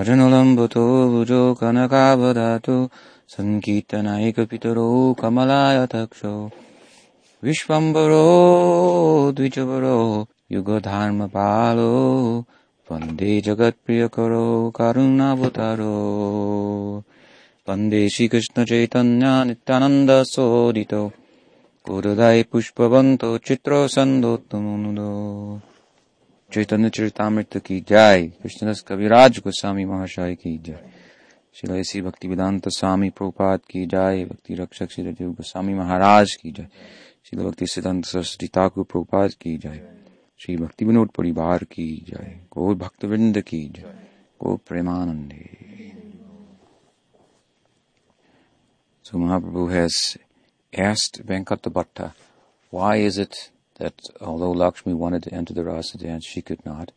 अर्जुनलम्बतो भुजो कनकावदातो सङ्कीर्तनायकपितरो कमलायतक्षो विश्वम्बरो द्विजवरो युगधर्मपालो वन्दे जगत्प्रियकरो करुणावतारो। वन्दे श्रीकृष्णचैतन्या नित्यानन्दसोदितो गुरुदाय पुष्पवन्तो चित्रोसन्दोत्तमुदो चैतन्य चरितामृत की जय। कृष्णदास कविराज गोस्वामी महाशय की जय। श्री श्री भक्ति वेदांत स्वामी प्रभुपाद की जय। भक्ति रक्षक श्री गोस्वामी महाराज की जय। श्री भक्ति सिद्धांत सरस्वती ठाकुर प्रभुपाद की जय। श्री भक्ति विनोद परिवार की जय। गो भक्त वृंद की जय। गो प्रेमानंदे। So Mahaprabhu has asked Venkata Bhatta, why is it that although Lakshmi wanted to enter the rasa dance, she could not,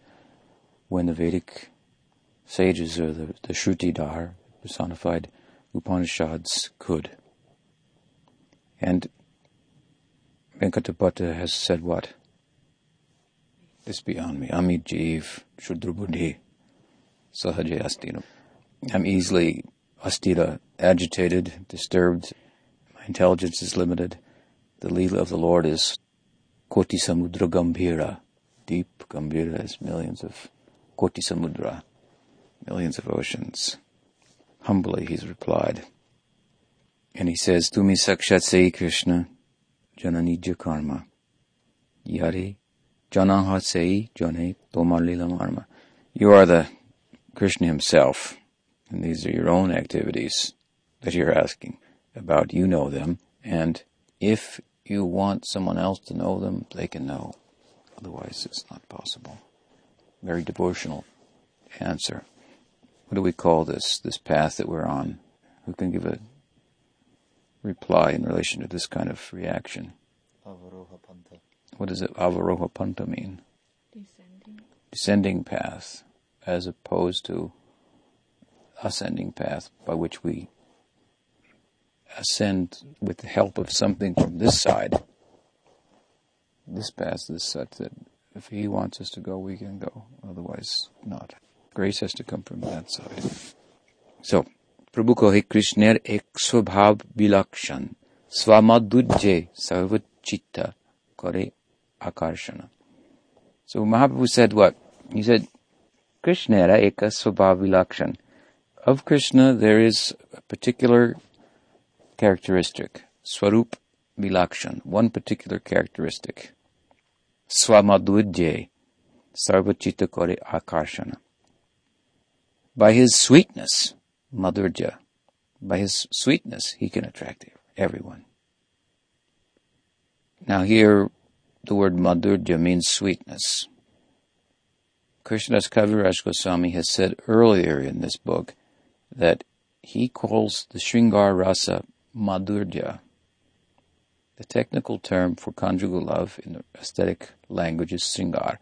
when the Vedic sages or the, the Shrutidhar, personified Upanishads, could. And Venkata Bhatta has said what? This beyond me. Amit Jeev Shudrabuddhi Sahaja Astina. I'm easily astira, agitated, disturbed. My intelligence is limited. The Leela of the Lord is Koti Samudra Gambhira. Deep Gambhira is millions of Koti Samudra, millions of oceans. Humbly he's replied. And he says, Tumi Sakshat Sei Krishna Jananija Karma. Yari Janaha Sei Jane Tomar Marma. You are the Krishna himself, and these are your own activities that you're asking about. You know them, and if you want someone else to know them, they can know. Otherwise, it's not possible. Very devotional answer. What do we call this, this path that we're on? Who can give a reply in relation to this kind of reaction? Avaroha Panta. What does it, avaroha panta mean? Descending. Descending path, as opposed to ascending path by which we ascend with the help of something from this side. This path is such that if he wants us to go, we can go. Otherwise, not. Grace has to come from that side. So, प्रभु को ही कृष्णेर एक स्वभाव विलक्षण स्वमधुर्य सर्वचित्त करे akarshana. So Mahaprabhu said what? He said, Krishnera eka swabhav vilakshan. Of Krishna there is a particular characteristic, swarup vilakshan, one particular characteristic. Swamadhurje, sarvachita kore akarshana. By his sweetness, madhurja, by his sweetness, he can attract everyone. Now here, the word madhurja means sweetness. Krishnadas Kaviraj Goswami has said earlier in this book that he calls the Shringar Rasa madhurja. The technical term for conjugal love in the aesthetic language is Sringar.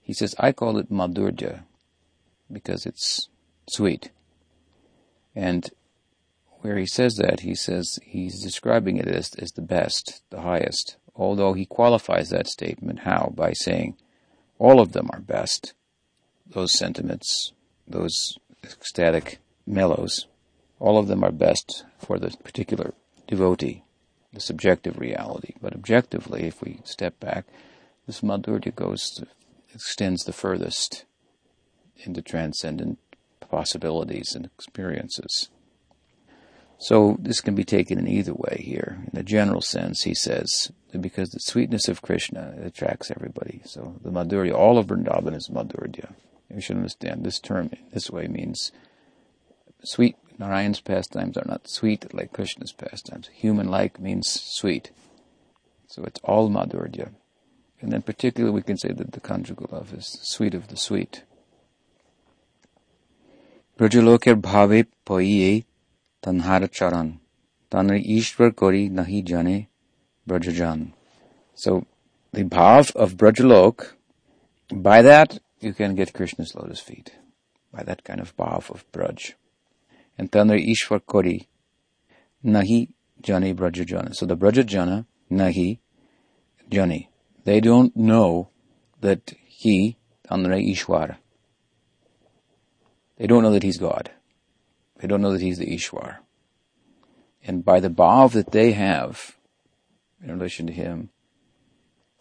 He says, I call it madhurja because it's sweet. And where he says that, he says he's describing it as, as the best, the highest, although he qualifies that statement. How? By saying all of them are best. Those sentiments, those ecstatic mellows, all of them are best for the particular devotee, the subjective reality. But objectively, if we step back, this madhurya goes to, extends the furthest into transcendent possibilities and experiences. So this can be taken in either way here. In a general sense, he says, because the sweetness of Krishna attracts everybody. So the Madhurya, all of Vrindavan is Madhurya. You should understand this term this way means sweet. Narayan's pastimes are not sweet like Krishna's pastimes. Human like means sweet. So it's all Madhurya. And then, particularly, we can say that the conjugal love is sweet of the sweet. Brajaloker bhave poiye tanhara charan. Tanri ishvar kori nahi jane brajajan. So, the bhav of Brajalok, by that you can get Krishna's lotus feet. By that kind of bhav of Braj. And tanre ishwar kori nahi Jani brajajana. So the brajajana, nahi jani. They don't know that he, tanre ishwar, They don't know that he's God. They don't know that he's the Ishwar. And by the bhav that they have in relation to him,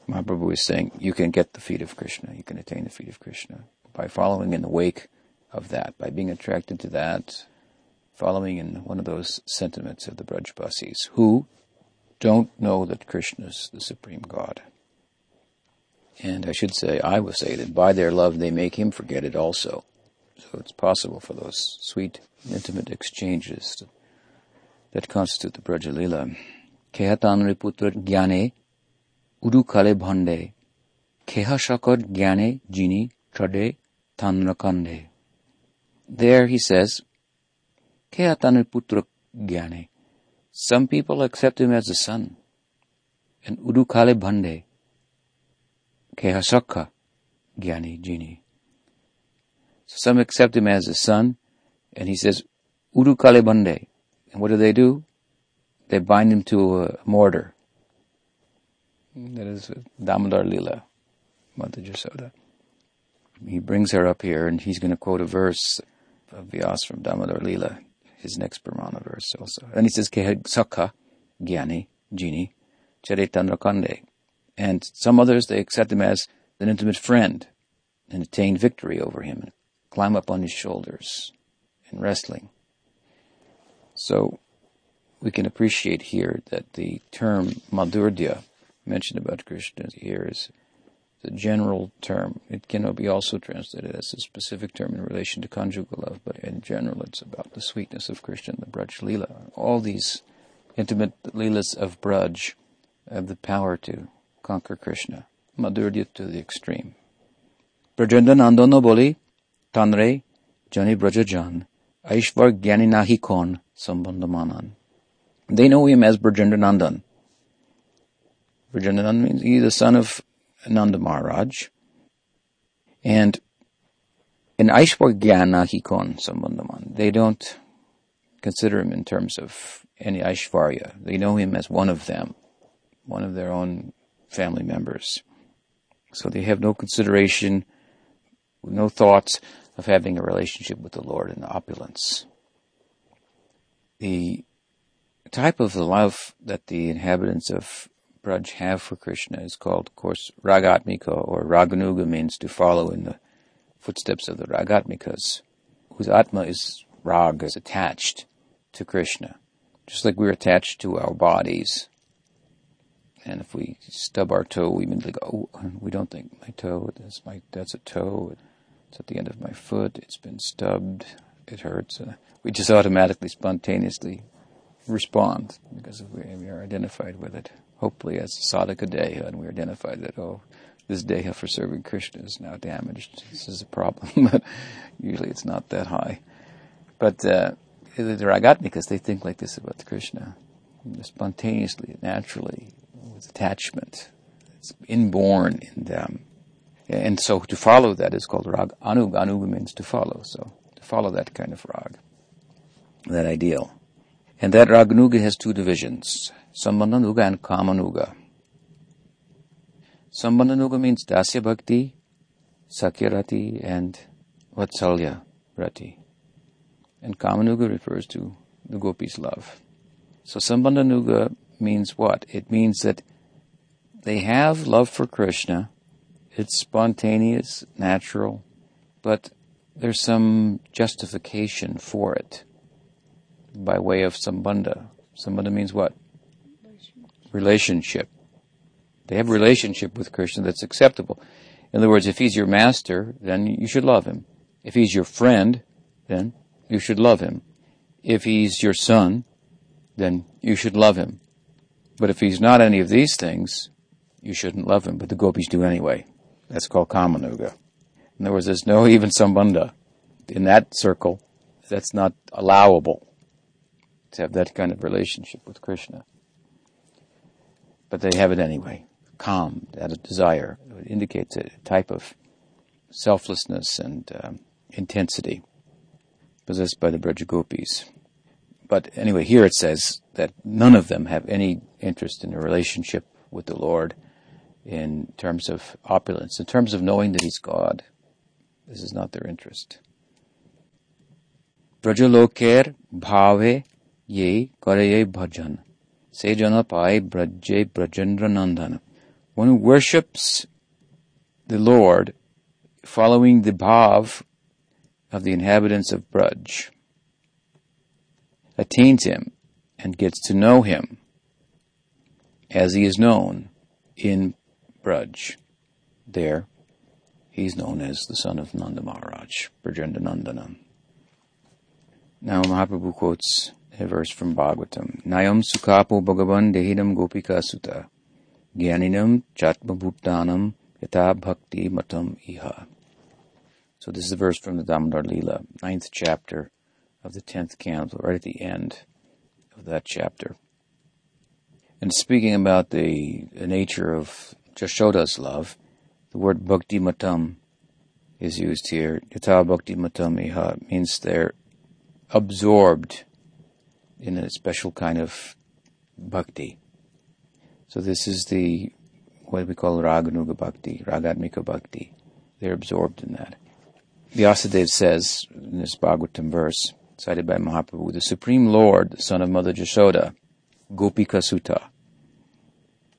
Mahaprabhu is saying you can get the feet of Krishna, you can attain the feet of Krishna by following in the wake of that, by being attracted to that, following in one of those sentiments of the Brajbasis, who don't know that Krishna is the supreme God. And I should say, I will say that by their love they make him forget it also. So it's possible for those sweet, intimate exchanges to, that constitute the Brajalila. Kehatanri putra gyane urukale bhande keha shakar gyane jini trade tanrakande. There he says, Gyane. Some people accept him as the son. And urukale bhande kehasaka gyani jini. So some accept him as the son, and he says, Uru Kalebande. And what do they do? They bind him to a mortar. That is Damodar Lila, Mother Jasoda. He brings her up here, and he's going to quote a verse of Vyas from Damodar Lila, his next Pramana verse also. And he says, Sakha, Gyani, Jini, Charitandrakande. And some others, they accept him as an intimate friend and attain victory over him and climb up on his shoulders in wrestling. So we can appreciate here that the term madhurya mentioned about Krishna here is the general term. It cannot be also translated as a specific term in relation to conjugal love, but in general it's about the sweetness of Krishna, the Braj Leela. All these intimate Leelas of Braj have the power to conquer Krishna. Madhurya to the extreme. Brajendra Nandana Boli Tanre Jani Brajajan Aishvar Gyaninahi Kon Sambandhamanan. They know him as Brajendranandan. Brajendranandan means he's the son of Nanda Maharaj. And in Aishvar Gyanahi Kon Sambandhaman, they don't consider him in terms of any Aishvarya. They know him as one of them, one of their own family members. So they have no consideration, no thoughts of having a relationship with the Lord in opulence. The type of the love that the inhabitants of Braj have for Krishna is called, of course, Ragatmika, or Raganuga means to follow in the footsteps of the Ragatmikas, whose Atma is Rag, is attached to Krishna. Just like we're attached to our bodies. And if we stub our toe, we immediately go, oh, we don't think my toe, that's my, that's a toe. It's at the end of my foot. It's been stubbed. It hurts. Uh, we just automatically, spontaneously respond because we, we, are identified with it. Hopefully, as sadhaka deha, and we identify that, oh, this deha for serving Krishna is now damaged. This is a problem, but usually it's not that high. But uh, they're because they think like this about Krishna. Spontaneously, naturally, with attachment. It's inborn in them. And so to follow that is called rag anug. Anug means to follow. So to follow that kind of rag, that ideal. And that raganuga has two divisions, sambandhanuga and kamanuga. Sambandhanuga means dasya bhakti, sakyarati, and vatsalya rati. And kamanuga refers to the gopis' love. So sambandhanuga means what? It means that they have love for Krishna, it's spontaneous, natural, but there's some justification for it by way of sambandha. Sambandha means what? Relationship. They have relationship with Krishna that's acceptable. In other words, if he's your master, then you should love him. If he's your friend, then you should love him. If he's your son, then you should love him. But if he's not any of these things, you shouldn't love him, but the gopis do anyway. That's called Kamanuga. In other words, there's no even sambandha. In that circle, that's not allowable to have that kind of relationship with Krishna. But they have it anyway. Calm, that desire. It indicates a type of selflessness and um, intensity possessed by the Brajagopis. But anyway, here it says that none of them have any interest in a relationship with the Lord in terms of opulence, in terms of knowing that He's God. This is not their interest. Brajaloker bhave ye karaye bhajan. Sejana pai braje brajendra nandana. One who worships the Lord following the bhav of the inhabitants of Braj attains him and gets to know him as he is known in Braj. There, he's known as the son of Nanda Maharaj, Brajendra Nandana. Now Mahaprabhu quotes a verse from Bhagavatam. Nayam sukhapo bhagavan dehidam gopika sutta. Gyaninam chatma bhuttanam yata bhakti matam iha. So this is a verse from the Damodar Leela, ninth chapter of the tenth canto, right at the end of that chapter. And speaking about the, the nature of Jashoda's love, the word bhakti matam is used here. Yata bhakti matam iha means they're absorbed in a special kind of bhakti. So this is the what we call raganuga bhakti, ragatmika bhakti. They're absorbed in that. Vyasadeva says in this Bhagavatam verse, cited by Mahaprabhu, the Supreme Lord, the son of Mother Jashoda, Gopika Sutta,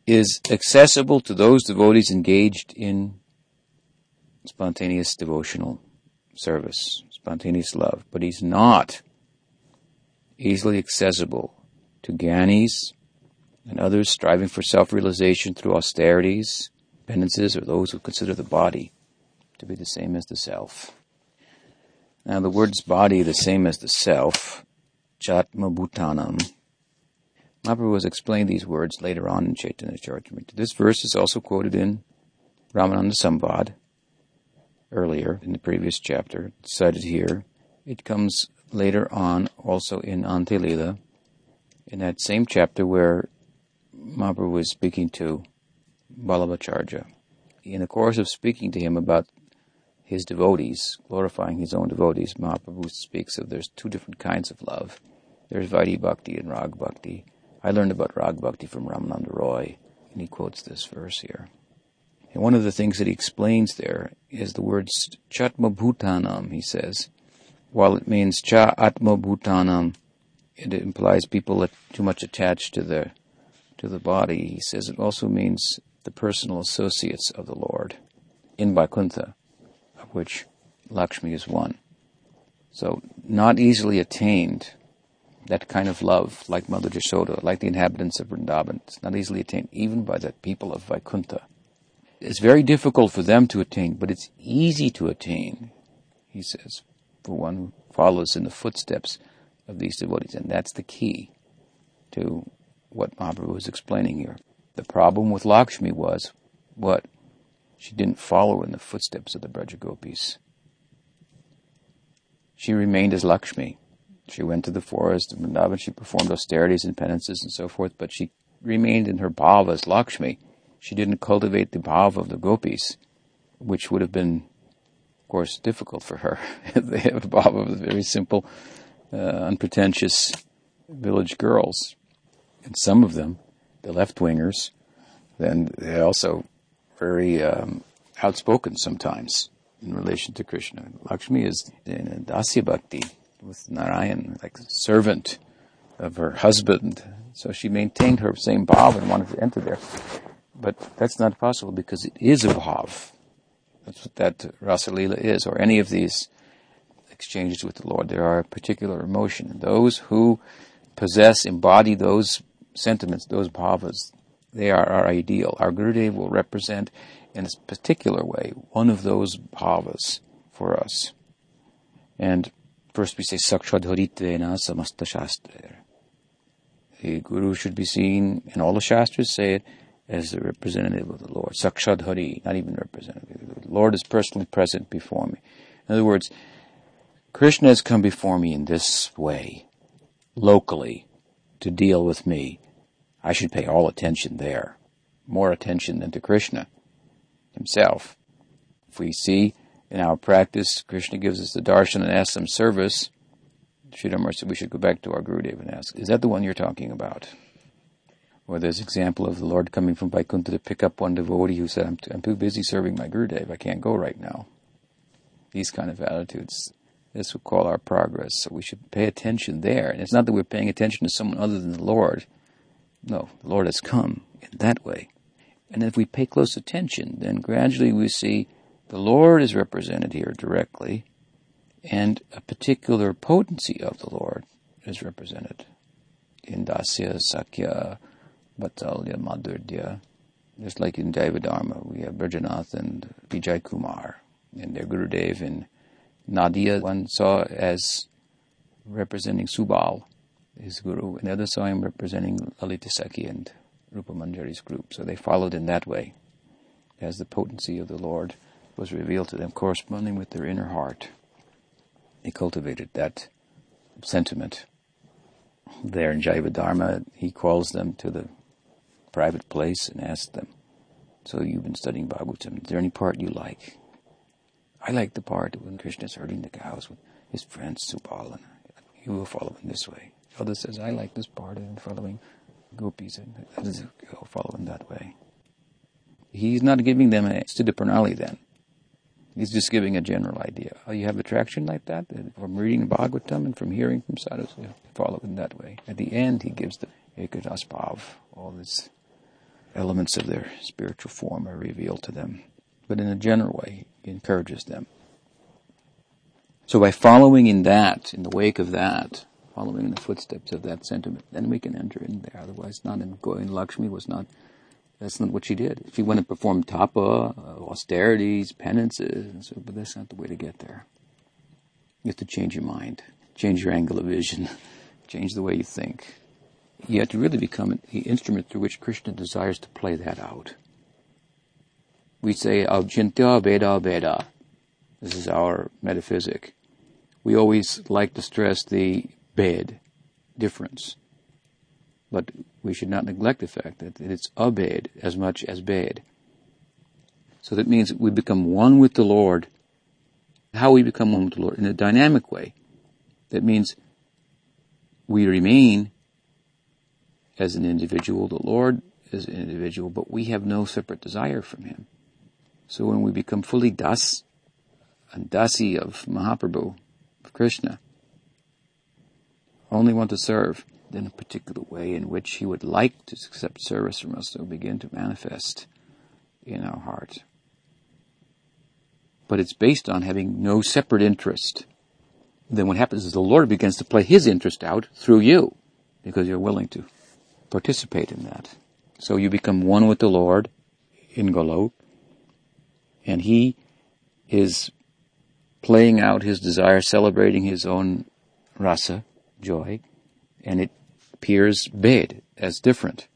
is accessible to those devotees engaged in spontaneous devotional service, spontaneous love, but he's not easily accessible to gyanis and others striving for self-realization through austerities, penances, or those who consider the body to be the same as the self. Now the words body the same as the self, chatma bhutanam. Mahaprabhu has explained these words later on in Chaitanya Charitamrita. This verse is also quoted in Ramananda Samvad earlier in the previous chapter, cited here. It comes later on also in Antya-lila, in that same chapter where Mahaprabhu was speaking to Vallabhacharya. In the course of speaking to him about his devotees, glorifying his own devotees, Mahaprabhu speaks of there's two different kinds of love. There's Vaidhi Bhakti and Rag Bhakti. I learned about Rag Bhakti from Ramananda Roy, and he quotes this verse here. And one of the things that he explains there is the words Chatma Bhutanam, he says. While it means Cha Atma Bhutanam, it implies people too much attached to the to the body. He says it also means the personal associates of the Lord in Vaikuntha, of which Lakshmi is one. So not easily attained, that kind of love, like Mother Jashoda, like the inhabitants of Vrindavan, it's not easily attained even by the people of Vaikuntha. It's very difficult for them to attain, but it's easy to attain, he says, for one who follows in the footsteps of these devotees. And that's the key to what Mahaprabhu was explaining here. The problem with Lakshmi was what? She didn't follow in the footsteps of the Brajagopis. She remained as Lakshmi. She went to the forest of Vrindavan, she performed austerities and penances and so forth, but she remained in her bhava as Lakshmi. She didn't cultivate the bhava of the gopis, which would have been, course, difficult for her. they have of very simple, uh, unpretentious village girls and some of them, the left wingers, then they're also very um, outspoken sometimes in relation to Krishna. Lakshmi is in a dasya bhakti with Narayan, like servant of her husband. So she maintained her same bhav and wanted to enter there. But that's not possible because it is a bhav. That's what that Rasalila is, or any of these exchanges with the Lord. There are particular emotion. Those who possess, embody those sentiments, those bhavas, they are our ideal. Our Gurudev will represent in a particular way one of those bhavas for us. And first we say Sakshadharitvena samasta shastra. The Guru should be seen, and all the Shastras say it, as the representative of the Lord. Sakshadhari, not even representative. The Lord is personally present before me. In other words, Krishna has come before me in this way, locally, to deal with me. I should pay all attention there, more attention than to Krishna himself. If we see in our practice, Krishna gives us the darshan and asks some service, Sridhar we should go back to our Gurudev and ask, is that the one you're talking about? Or there's example of the Lord coming from Vaikuntha to pick up one devotee who said, I'm, am too busy serving my Gurudev, I can't go right now. These kind of attitudes. This will call our progress. So we should pay attention there. And it's not that we're paying attention to someone other than the Lord. No, the Lord has come in that way. And if we pay close attention, then gradually we see the Lord is represented here directly, and a particular potency of the Lord is represented. In Dasya, Sakya, Vatsalya, Madhurya, just like in Dharma, we have Brajanath and Vijay Kumar, and their Gurudev and Nadia, one saw as representing Subal, his guru, and the other saw him representing Lalita Sakhi and Rupa Manjari's group. So they followed in that way, as the potency of the Lord was revealed to them, corresponding with their inner heart. They cultivated that sentiment. There in Jaiva Dharma, he calls them to the private place and asks them, So you've been studying Bhagavatam, is there any part you like? I like the part when Krishna is herding the cows with his friend and you will follow in this way. The other says, I like this part and following gopis, and others will follow in that way. He's not giving them a Siddha Pranali then. He's just giving a general idea. Oh, you have attraction like that? From reading Bhagavatam and from hearing from sadhus, follow in that way. At the end, he gives the Ekadasbhav, all these elements of their spiritual form are revealed to them but in a general way, he encourages them. So by following in that, in the wake of that, following in the footsteps of that sentiment, then we can enter in there. Otherwise, not in going. Lakshmi was not. That's not what she did. She went and performed tapa, uh, austerities, penances, so, but that's not the way to get there. You have to change your mind, change your angle of vision, change the way you think. You have to really become the instrument through which Krishna desires to play that out we say Achintya Bheda Abheda. This is our metaphysic. We always like to stress the bheda difference. But we should not neglect the fact that it's abheda as much as bheda. So that means we become one with the Lord. How we become one with the Lord? In a dynamic way. That means we remain as an individual, the Lord is an individual, but we have no separate desire from Him. So when we become fully das and dasi of Mahaprabhu, of Krishna, only want to serve in a particular way in which he would like to accept service from us will begin to manifest in our heart. But it's based on having no separate interest. Then what happens is the Lord begins to play his interest out through you because you're willing to participate in that. So you become one with the Lord in Golok and he is playing out his desire, celebrating his own rasa, joy, and it appears bed as different.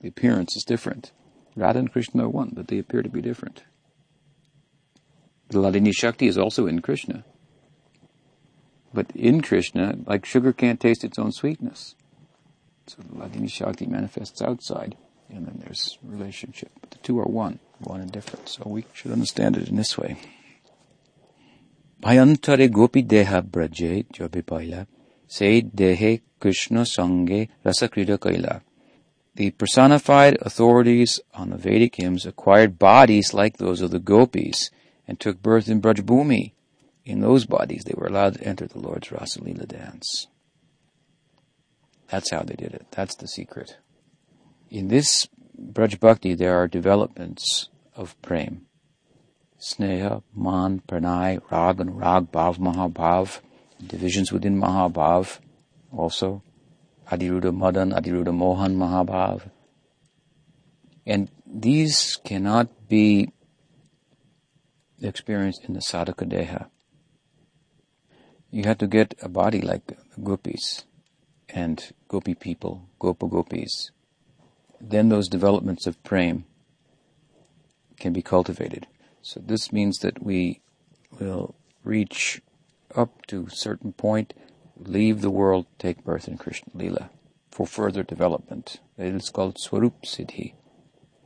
The appearance is different. Radha and Krishna are one, but they appear to be different. The Hladini Shakti is also in Krishna. But in Krishna, like sugar can't taste its own sweetness. So the Hladini Shakti manifests outside, and then there's relationship. But the two are one one and different. So we should understand it in this way. Bhayantare gopi deha braje jobi se dehe Krishna sange rasakrida kaila. The personified authorities on the Vedic hymns acquired bodies like those of the gopis and took birth in Brajbhumi. In those bodies, they were allowed to enter the Lord's Rasalila dance. That's how they did it. That's the secret. In this Braj Bhakti, there are developments of Prem. Sneha, Man, Pranay, Rag and Rag, Bhav, Mahabhav, divisions within Mahabhav, also Adiruddha Madan, Adiruddha Mohan, Mahabhav. And these cannot be experienced in the sadhaka deha. You have to get a body like gopis and gopi people, gopa gopis, then those developments of prem can be cultivated. So this means that we will reach up to a certain point, leave the world, take birth in Krishna Lila for further development. It is called Swarup Siddhi.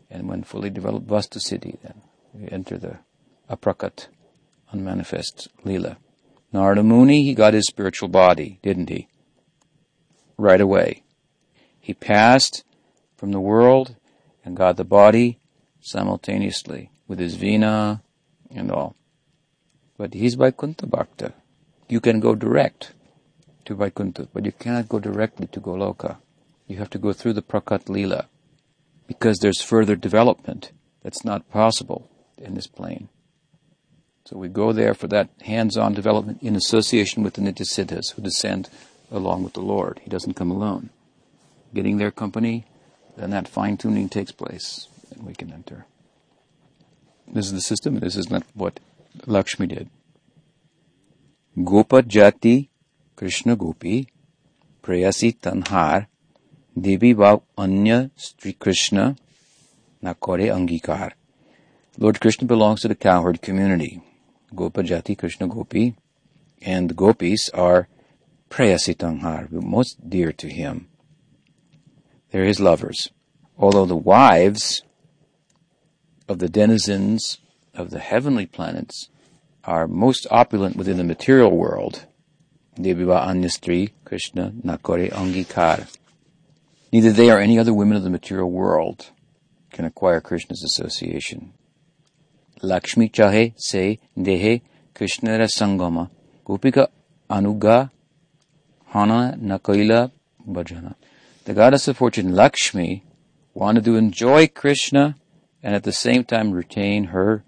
And when fully developed Vastu Siddhi, then we enter the aprakat, unmanifest Lila. Narada Muni, he got his spiritual body, didn't he? Right away. He passed from the world and got the body simultaneously with his vina and all. But he's Vaikuntha Bhakta. You can go direct to Vaikuntha, but you cannot go directly to Goloka. You have to go through the Prakat Lila because there's further development that's not possible in this plane. So we go there for that hands-on development in association with the Nityasiddhas who descend along with the Lord. He doesn't come alone. Getting their company, then that fine-tuning takes place and we can enter. This is the system. This is not what Lakshmi did. Gopa Jati Krishna Gopi Prayasi Tanhar Devi Bhav Anya Sri Krishna Nakore Angikar. Lord Krishna belongs to the cowherd community. Gopa Jati Krishna Gopi and the gopis are Prayasi Tanhar, most dear to him. They're his lovers. Although the wives of the denizens of the heavenly planets are most opulent within the material world, Deviva Anyastri Krishna Nakore Angikar. Neither they or any other women of the material world can acquire Krishna's association. Lakshmi chahe se dehe Krishna sangama gopika anuga hana nakaila bhajana. The goddess of fortune Lakshmi wanted to enjoy Krishna and at the same time retain her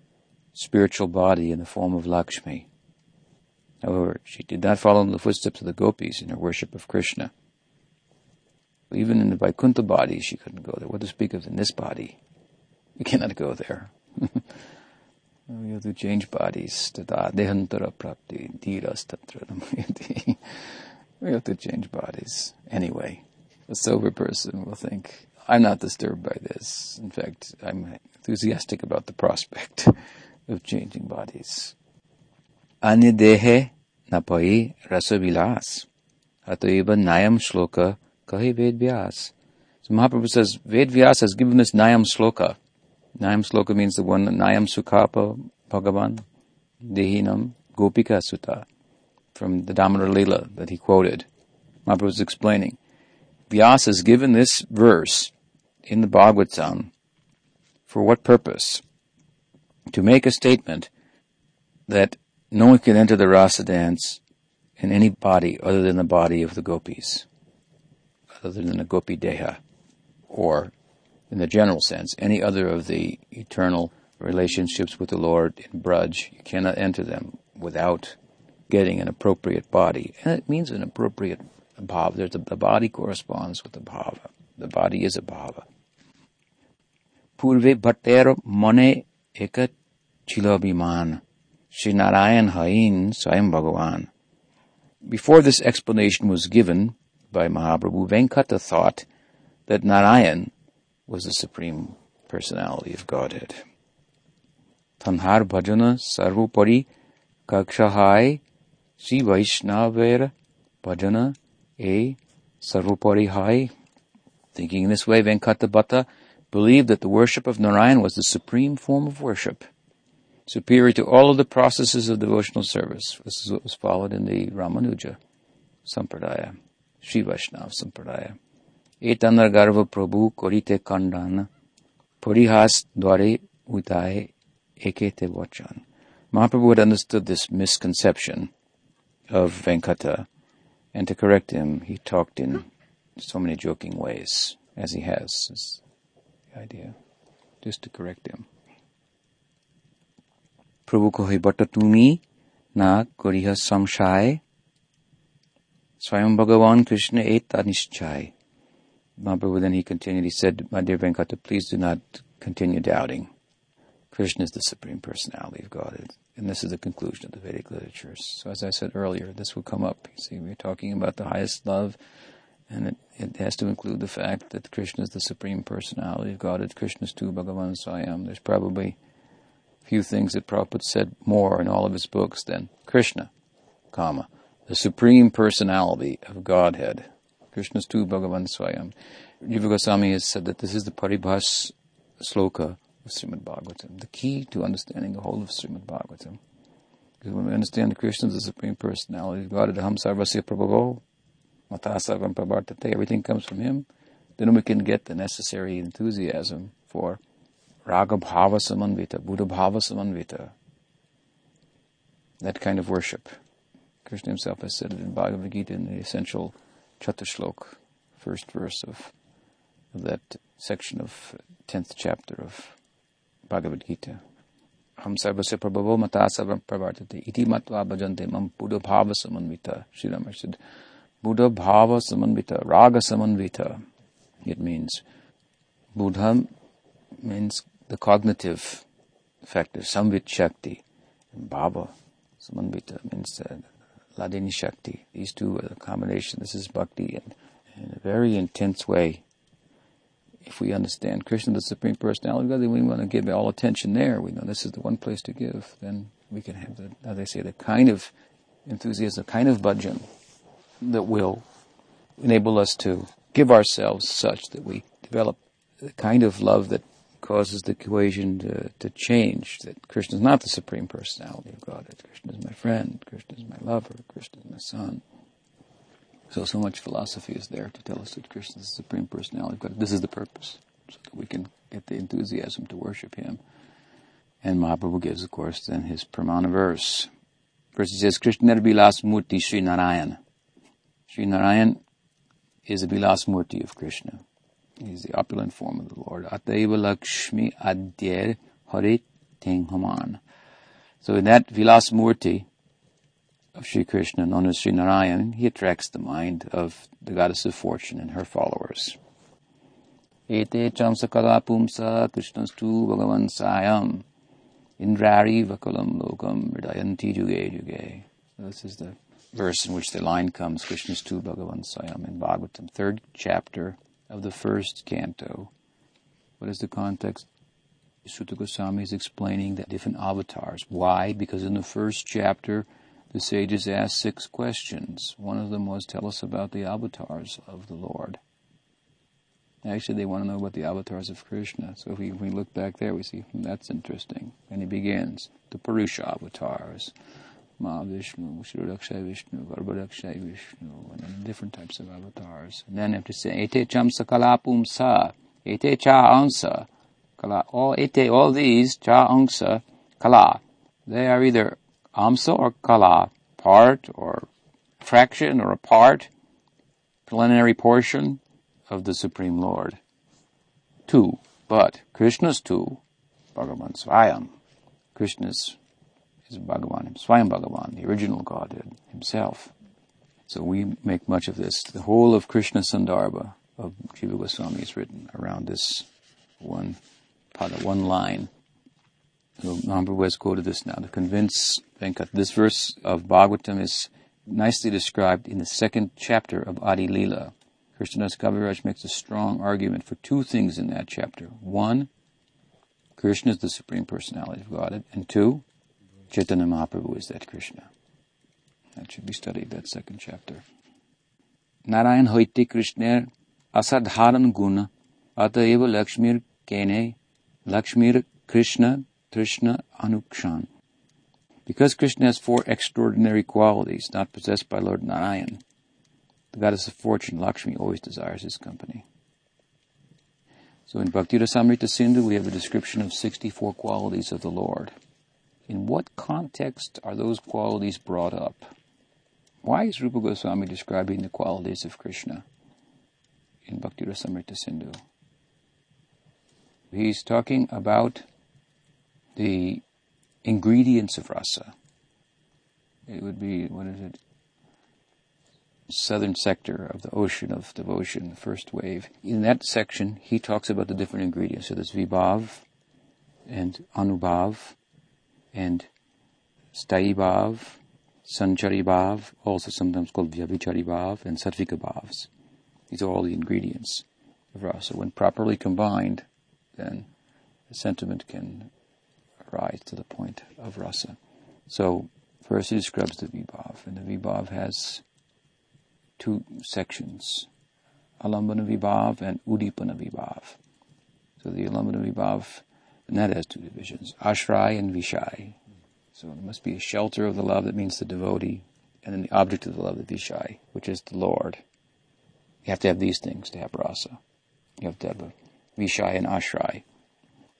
spiritual body in the form of Lakshmi. However, she did not follow in the footsteps of the gopis in her worship of Krishna. Even in the Vaikuntha body, she couldn't go there. What to speak of in this body? We cannot go there. we have to change bodies. Dehantara prapti, dhiras tatra We have to change bodies. Anyway, a sober person will think, I'm not disturbed by this. In fact, I'm enthusiastic about the prospect of changing bodies. Anidehe napai rasavilas. Ataiva nayam shloka kahi Ved Vyas. So Mahaprabhu says, Ved Vyas has given us nayam shloka. Nayam shloka means the one, nayam sukapa bhagavan, dehinam gopika sutta, from the Damodar Lila that he quoted. Mahaprabhu was explaining. Vyas has given this verse in the Bhagavatam for what purpose? To make a statement that no one can enter the rasa dance in any body other than the body of the gopis, other than the gopi deha, or in the general sense, any other of the eternal relationships with the Lord in Braj, you cannot enter them without getting an appropriate body. And it means an appropriate bhava. The body corresponds with the bhava. The body is a bhava. Purve bhatter mane eka chilabiman. Sri Narayan Hain Swayam Bhagavan. Before this explanation was given by Mahaprabhu, Venkata thought that Narayan was the Supreme Personality of Godhead. Tanhar Bhajana Sarvupari Kakshahai Sri Vaishnavera Bhajana A Sarvupari Hai. Thinking in this way, Venkata Bhatta believed that the worship of Narayan was the supreme form of worship superior to all of the processes of devotional service. This is what was followed in the Ramanuja Sampradaya, Sri Vaishnava Sampradaya. Etanar Garva Prabhu Korite Kandana Purihas Dware Udaye Ekete Vachan. Mahaprabhu had understood this misconception of Venkata, and to correct him, he talked in so many joking ways, as he has, is the idea, just to correct him. প্রভু কহে বট তুমি না করিহ সংশয় Swayam Bhagavan Krishna eta nischai. Mahaprabhu then he continued, he said, My dear Venkata, please do not continue doubting. Krishna is the Supreme Personality of God. And this is the conclusion of the Vedic literatures. So as I said earlier, this will come up. You see, we're talking about the highest love, and it, it has to include the fact that Krishna is the Supreme Personality of God. That Krishna is tu Bhagavan Swayam. There's probably few things that Prabhupada said more in all of his books than Krishna, comma, the supreme personality of Godhead. Krishna's tu Bhagavan Swayam. Jiva Goswami has said that this is the Paribhas sloka of Srimad Bhagavatam, the key to understanding the whole of Srimad Bhagavatam. Because when we understand that Krishna as the supreme personality God, Aham Sarvasya Prabhavo, Matasavam Prabhartate, everything comes from him, then we can get the necessary enthusiasm for raga bhava samanvita, Buddha bhava samanvita. That kind of worship. Krishna himself has said it in Bhagavad Gita in the essential Chatushlok, first verse of, of that section of 10th chapter of Bhagavad Gita. Ham sarvasya prabhavo mata sarvam pravartate iti matva bhajante mam buddha bhava samanvita. Sri Rama said, Buddha bhava samanvita, raga samanvita. It means, Buddha means the cognitive factor, samvit shakti. And bhava samanvita means uh, hladini shakti. These two are the combination. This is bhakti in a very intense way if we understand Krishna, the Supreme Personality of God, then we want to give all attention there. We know this is the one place to give. Then we can have the, how they say, the kind of enthusiasm, the kind of bhajan that will enable us to give ourselves such that we develop the kind of love that causes the equation to, to change. That Krishna is not the Supreme Personality of God. That Krishna is my friend. Krishna is my lover. Krishna is my son. So, so much philosophy is there to tell us that Krishna is the Supreme Personality of God. This is the purpose, so that we can get the enthusiasm to worship Him. And Mahaprabhu gives, of course, then his Pramana verse. First he says, Krishna Vilas Murti Sri Narayan. Sri Narayan is a Vilas Murti of Krishna. He's the opulent form of the Lord. Ataiva Lakshmi Adyer Harit Tenghaman. So in that Vilas Murti, of Sri Krishna, known as Sri Narayan, he attracts the mind of the goddess of fortune and her followers. Ete chamsakala pumsa krishnastu bhagavan sayam indrari vakalam lokam ridayanti juge juge. This is the verse in which the line comes, Krishnastu bhagavan sayam in Bhagavatam, third chapter of the first canto. What is the context? Suta Goswami is explaining the different avatars. Why? Because in the first chapter, the sages asked six questions. One of them was, Tell us about the avatars of the Lord. Actually, they want to know about the avatars of Krishna. So if we, if we look back there, we see hmm, that's interesting. And he begins the Purusha avatars. Mahavishnu, Kshirodakashayi Vishnu, Garbhodakashayi Vishnu, and then different types of avatars. And then after saying, Ete cham sakalapum sa, Ete cha ansa, kala, all, ete, all these, cha ansa, kala, they are either amsa or kala, part or fraction or a part, preliminary portion of the Supreme Lord. Two, but Krishna's two, Bhagavan Swayam. Krishna's is Bhagavan, Swayam Bhagavan, the original Godhead himself. So we make much of this. The whole of Krishna Sandarbha of Jiva Goswami is written around this one pada, one line. So Mahaprabhu has quoted this now to convince Venkat. This verse of Bhagavatam is nicely described in the second chapter of Adi Lila. Krishnadas Kaviraj makes a strong argument for two things in that chapter. One, Krishna is the Supreme Personality of Godhead. And two, Chaitanya Mahaprabhu is that Krishna. That should be studied, that second chapter. Narayan hoiti Krishna asadharan guna ataiva lakshmir kene lakshmir Krishna Trishna Anukshan. Because Krishna has four extraordinary qualities not possessed by Lord Narayan, the goddess of fortune, Lakshmi, always desires his company. So in Bhakti Rasamrita Sindhu, we have a description of 64 qualities of the Lord. In what context are those qualities brought up? Why is Rupa Goswami describing the qualities of Krishna in Bhakti Rasamrita Sindhu? He's talking about the ingredients of rasa. It would be, what is it? Southern sector of the ocean of devotion, the first wave. In that section, he talks about the different ingredients. So there's vibhav and anubhav and sthayi sancharibhav, also sometimes called vyabhicharibhav, and satvikabhavs. These are all the ingredients of rasa. When properly combined, then the sentiment can rise to the point of rasa. So first he describes the vibhav, and the vibhav has two sections, alambana vibhav and udipana vibhav. So the alambana vibhav, and that has two divisions, ashray and vishai. So there must be a shelter of the love that means the devotee, and then the object of the love, the vishai, which is the Lord. You have to have these things to have rasa. You have to have a vishai and ashray.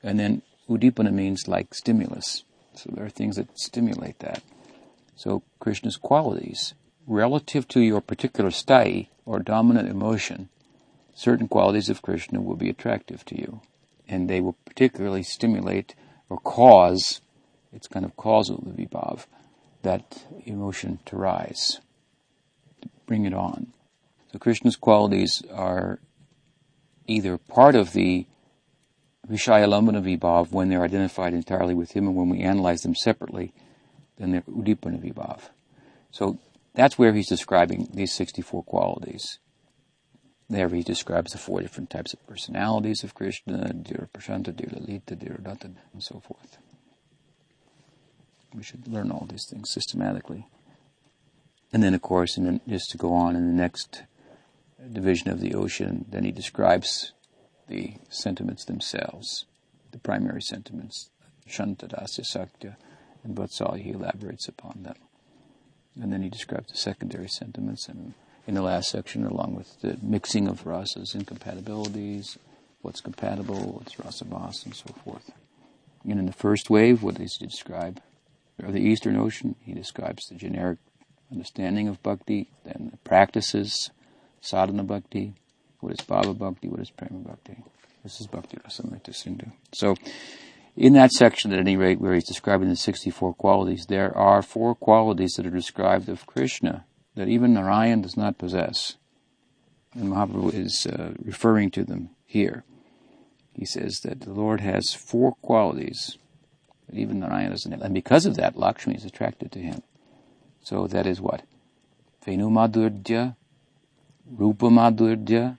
And then Udipana means like stimulus. So there are things that stimulate that. So Krishna's qualities, relative to your particular sthayi or dominant emotion, certain qualities of Krishna will be attractive to you. And they will particularly stimulate or cause, it's kind of causal, the vibhav, that emotion to rise, to bring it on. So Krishna's qualities are either part of the Vibhav when they're identified entirely with him, and when we analyze them separately, then they're Vibhav. So that's where he's describing these 64 qualities. There he describes the four different types of personalities of Krishna, Dhira Prashanta, Dhira Lalita, Dhira and so forth. We should learn all these things systematically. And then, of course, and then just to go on in the next division of the ocean, then he describes the sentiments themselves, the primary sentiments, Shantadasya Sakhya, and Vatsalya, he elaborates upon them. And then he describes the secondary sentiments, and in the last section, along with the mixing of rasas, incompatibilities, what's compatible, what's rasabhas, and so forth. And in the first wave, what does he describe? Of the Eastern Ocean, he describes the generic understanding of bhakti, then the practices, sadhana bhakti, what is bhava bhakti, what is prema bhakti. This is Bhakti Rasamrita Sindhu. So, in that section, at any rate, where he's describing the 64 qualities, there are four qualities that are described of Krishna that even Narayan does not possess. And Mahaprabhu is uh, referring to them here. He says that the Lord has four qualities that even Narayan doesn't have. And because of that, Lakshmi is attracted to him. So that is what? Venu Madhurya, Rupa Madhurya,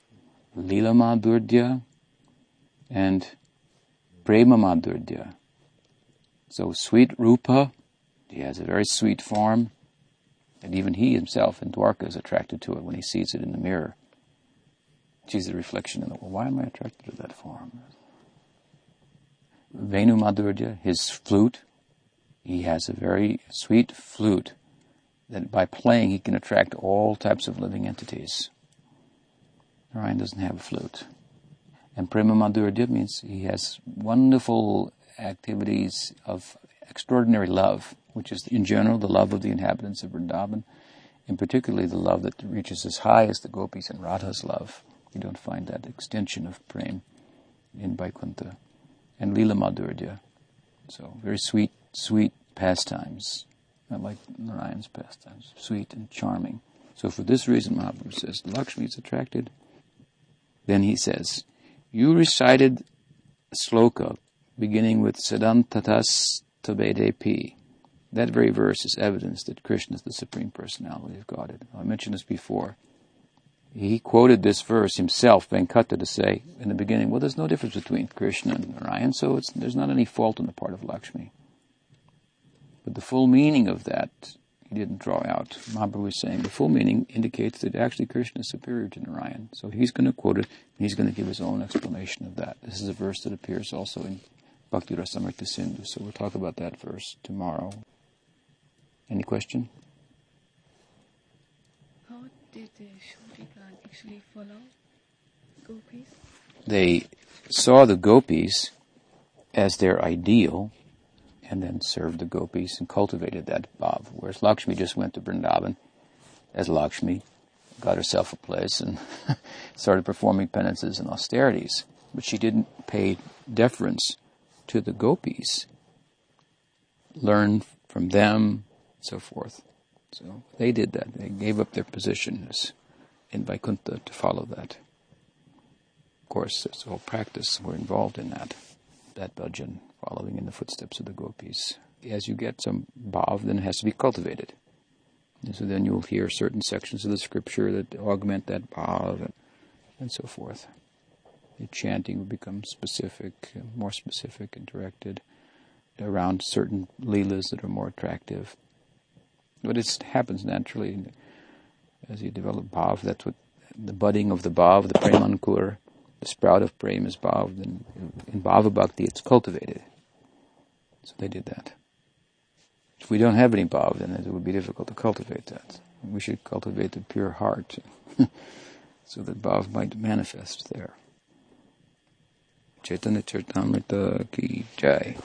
Lila Madhurya, and Prema Madhurya. So sweet Rupa, he has a very sweet form, and even he himself in Dwarka is attracted to it when he sees it in the mirror. Sees the reflection in the well, why am I attracted to that form? Venu Madhurya, his flute, he has a very sweet flute that by playing he can attract all types of living entities. Narayan doesn't have a flute. And Prema Madhurya means he has wonderful activities of extraordinary love, which is in general the love of the inhabitants of Vrindavan, and particularly the love that reaches as high as the gopis and Radha's love. You don't find that extension of prem in Vaikuntha. And Lila Madhurya. So very sweet, sweet pastimes, not like Narayan's pastimes, sweet and charming. So for this reason, Mahaprabhu says, Lakshmi is attracted. Then he says, you recited sloka beginning with Siddhantatas tv abhede 'pi. That very verse is evidence that Krishna is the Supreme Personality of Godhead. I mentioned this before. He quoted this verse himself, Venkata, to say in the beginning, well, there's no difference between Krishna and Narayan, so there's not any fault on the part of Lakshmi. But the full meaning of that he didn't draw out. Mahaprabhu was saying the full meaning indicates that actually Krishna is superior to Narayan. So he's going to quote it, and he's going to give his own explanation of that. This is a verse that appears also in Bhakti Rasamrita Sindhu, so we'll talk about that verse tomorrow. Any question? How did the Shurika actually follow gopis? They saw the gopis as their ideal and then served the gopis and cultivated that bhav. Whereas Lakshmi just went to Vrindavan as Lakshmi, got herself a place, and started performing penances and austerities. But she didn't pay deference to the gopis, learn from them, so forth. So they did that. They gave up their positions in Vaikuntha to follow that. Of course, there's a whole practice. We're involved in that, that bhajan following in the footsteps of the gopis. As you get some bhav, then it has to be cultivated. And so then you'll hear certain sections of the scripture that augment that bhav and, and so forth. The chanting will become specific, more specific and directed around certain leelas that are more attractive. But it happens naturally as you develop bhav. That's what the budding of the bhav, the premankur, the sprout of prem is bhav. Then in bhava bhakti, it's cultivated. So they did that. If we don't have any bhav, then it would be difficult to cultivate that. We should cultivate the pure heart so that bhav might manifest there. Chaitanya Charitamrita ki jai.